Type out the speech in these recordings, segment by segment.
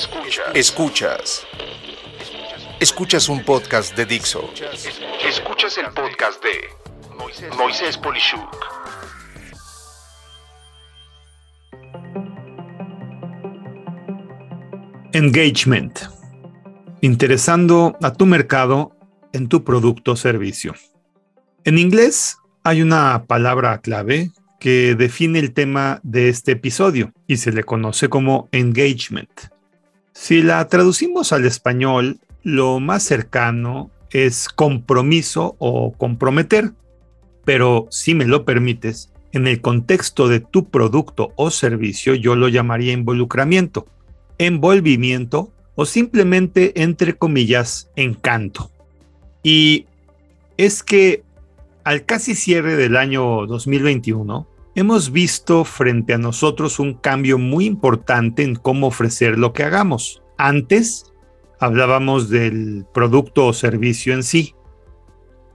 Escuchas. Escuchas. Escuchas un podcast de Dixo. Escuchas el podcast de Moisés Polishuk. Engagement. Interesando a tu mercado en tu producto o servicio. En inglés hay una palabra clave que define el tema de este episodio y se le conoce como engagement. Si la traducimos al español, lo más cercano es compromiso o comprometer, pero si me lo permites, en el contexto de tu producto o servicio yo lo llamaría involucramiento, envolvimiento o simplemente, entre comillas, encanto. Y es que al casi cierre del año 2021, hemos visto frente a nosotros un cambio muy importante en cómo ofrecer lo que hagamos. Antes hablábamos del producto o servicio en sí.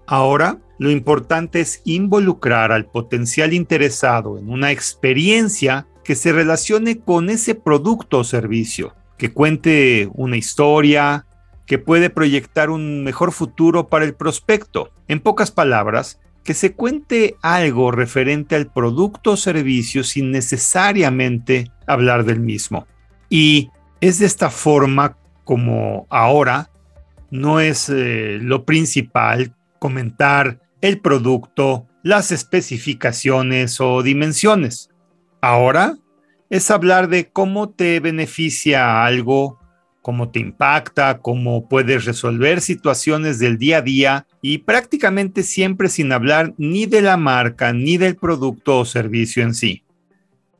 Ahora lo importante es involucrar al potencial interesado en una experiencia que se relacione con ese producto o servicio, que cuente una historia, que puede proyectar un mejor futuro para el prospecto. En pocas palabras, que se cuente algo referente al producto o servicio sin necesariamente hablar del mismo. Y es de esta forma como ahora no es eh, lo principal comentar el producto, las especificaciones o dimensiones. Ahora es hablar de cómo te beneficia algo cómo te impacta, cómo puedes resolver situaciones del día a día y prácticamente siempre sin hablar ni de la marca ni del producto o servicio en sí.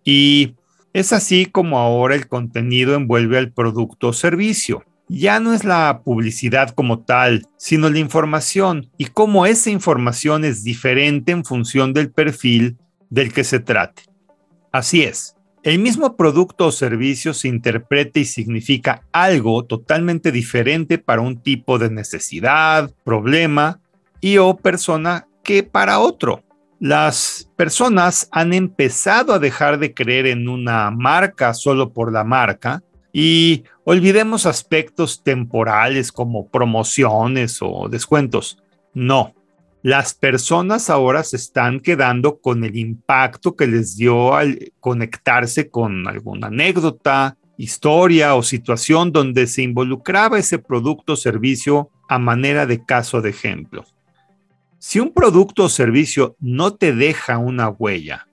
Y es así como ahora el contenido envuelve al producto o servicio. Ya no es la publicidad como tal, sino la información y cómo esa información es diferente en función del perfil del que se trate. Así es, el mismo producto o servicio se interpreta y significa algo totalmente diferente para un tipo de necesidad, problema y o persona que para otro. Las personas han empezado a dejar de creer en una marca solo por la marca y olvidemos aspectos temporales como promociones o descuentos. No, las personas ahora se están quedando con el impacto que les dio al conectarse con alguna anécdota, historia o situación donde se involucraba ese producto o servicio a manera de caso de ejemplo. Si un producto o servicio no te deja una huella,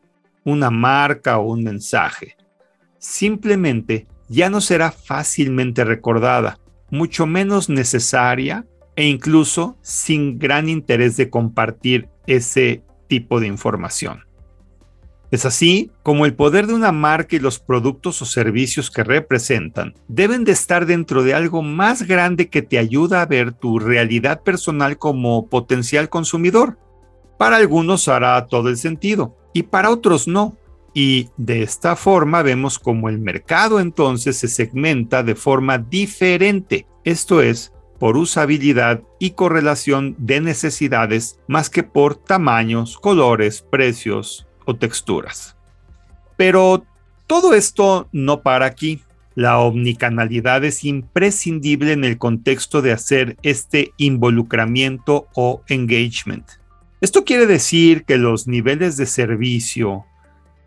una marca o un mensaje, simplemente ya no será fácilmente recordada, mucho menos necesaria e incluso sin gran interés de compartir ese tipo de información. Es así como el poder de una marca y los productos o servicios que representan deben de estar dentro de algo más grande que te ayuda a ver tu realidad personal como potencial consumidor. Para algunos hará todo el sentido y para otros no. Y de esta forma vemos como el mercado entonces se segmenta de forma diferente. Esto es, por usabilidad y correlación de necesidades más que por tamaños, colores, precios o texturas. Pero todo esto no para aquí. La omnicanalidad es imprescindible en el contexto de hacer este involucramiento o engagement. Esto quiere decir que los niveles de servicio,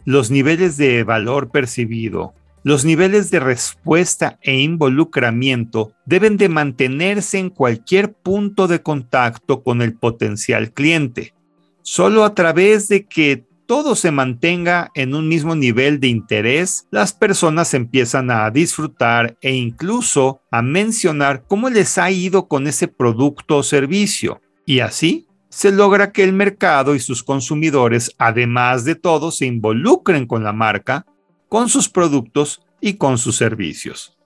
los niveles de valor percibido, los niveles de respuesta e involucramiento deben de mantenerse en cualquier punto de contacto con el potencial cliente. Solo a través de que todo se mantenga en un mismo nivel de interés, las personas empiezan a disfrutar e incluso a mencionar cómo les ha ido con ese producto o servicio. Y así se logra que el mercado y sus consumidores, además de todo, se involucren con la marca con sus productos y con sus servicios.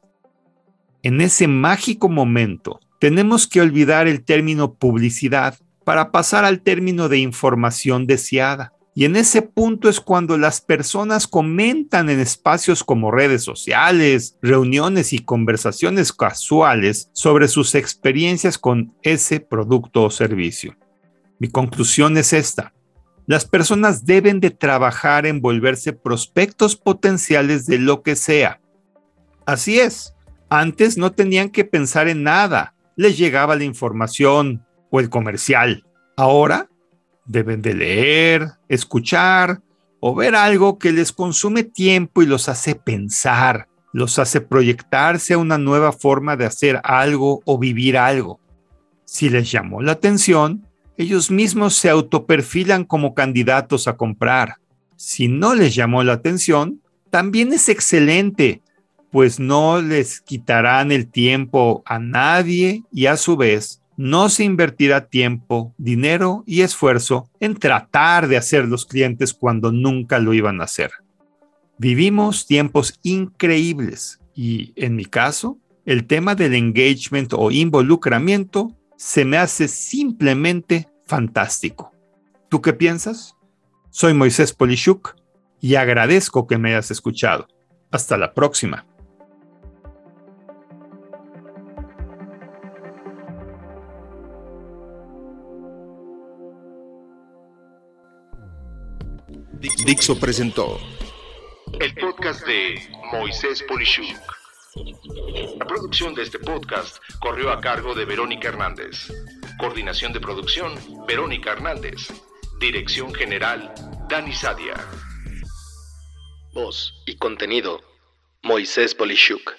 En ese mágico momento, tenemos que olvidar el término publicidad para pasar al término de información deseada. Y en ese punto es cuando las personas comentan en espacios como redes sociales, reuniones y conversaciones casuales sobre sus experiencias con ese producto o servicio. Mi conclusión es esta. Las personas deben de trabajar en volverse prospectos potenciales de lo que sea. Así es, Antes no tenían que pensar en nada, les llegaba la información o el comercial. Ahora deben de leer, escuchar o ver algo que les consume tiempo y los hace pensar, los hace proyectarse a una nueva forma de hacer algo o vivir algo. Si les llamó la atención, ellos mismos se autoperfilan como candidatos a comprar. Si no les llamó la atención, también es excelente, pues no les quitarán el tiempo a nadie y a su vez no se invertirá tiempo, dinero y esfuerzo en tratar de hacer los clientes cuando nunca lo iban a hacer. Vivimos tiempos increíbles y en mi caso, el tema del engagement o involucramiento se me hace simplemente fantástico. ¿Tú qué piensas? Soy Moisés Polishuk y agradezco que me hayas escuchado. Hasta la próxima. Dixo presentó el podcast de Moisés Polishuk. Producción de este podcast corrió a cargo de Verónica Hernández. Coordinación de producción, Verónica Hernández. Dirección General, Dani Sadia. Voz y contenido, Moisés Polishuk.